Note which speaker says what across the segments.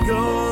Speaker 1: go.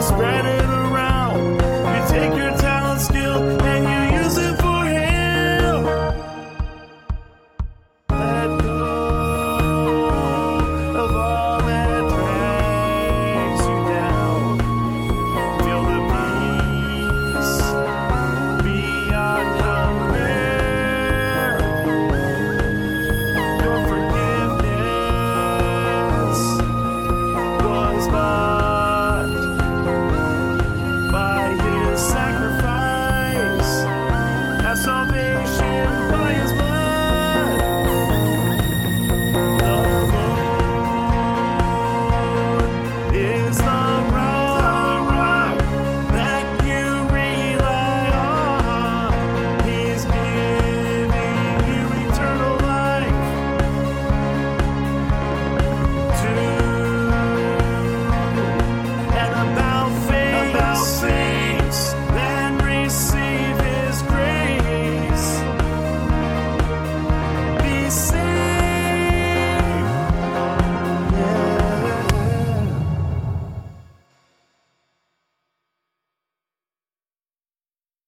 Speaker 1: spread.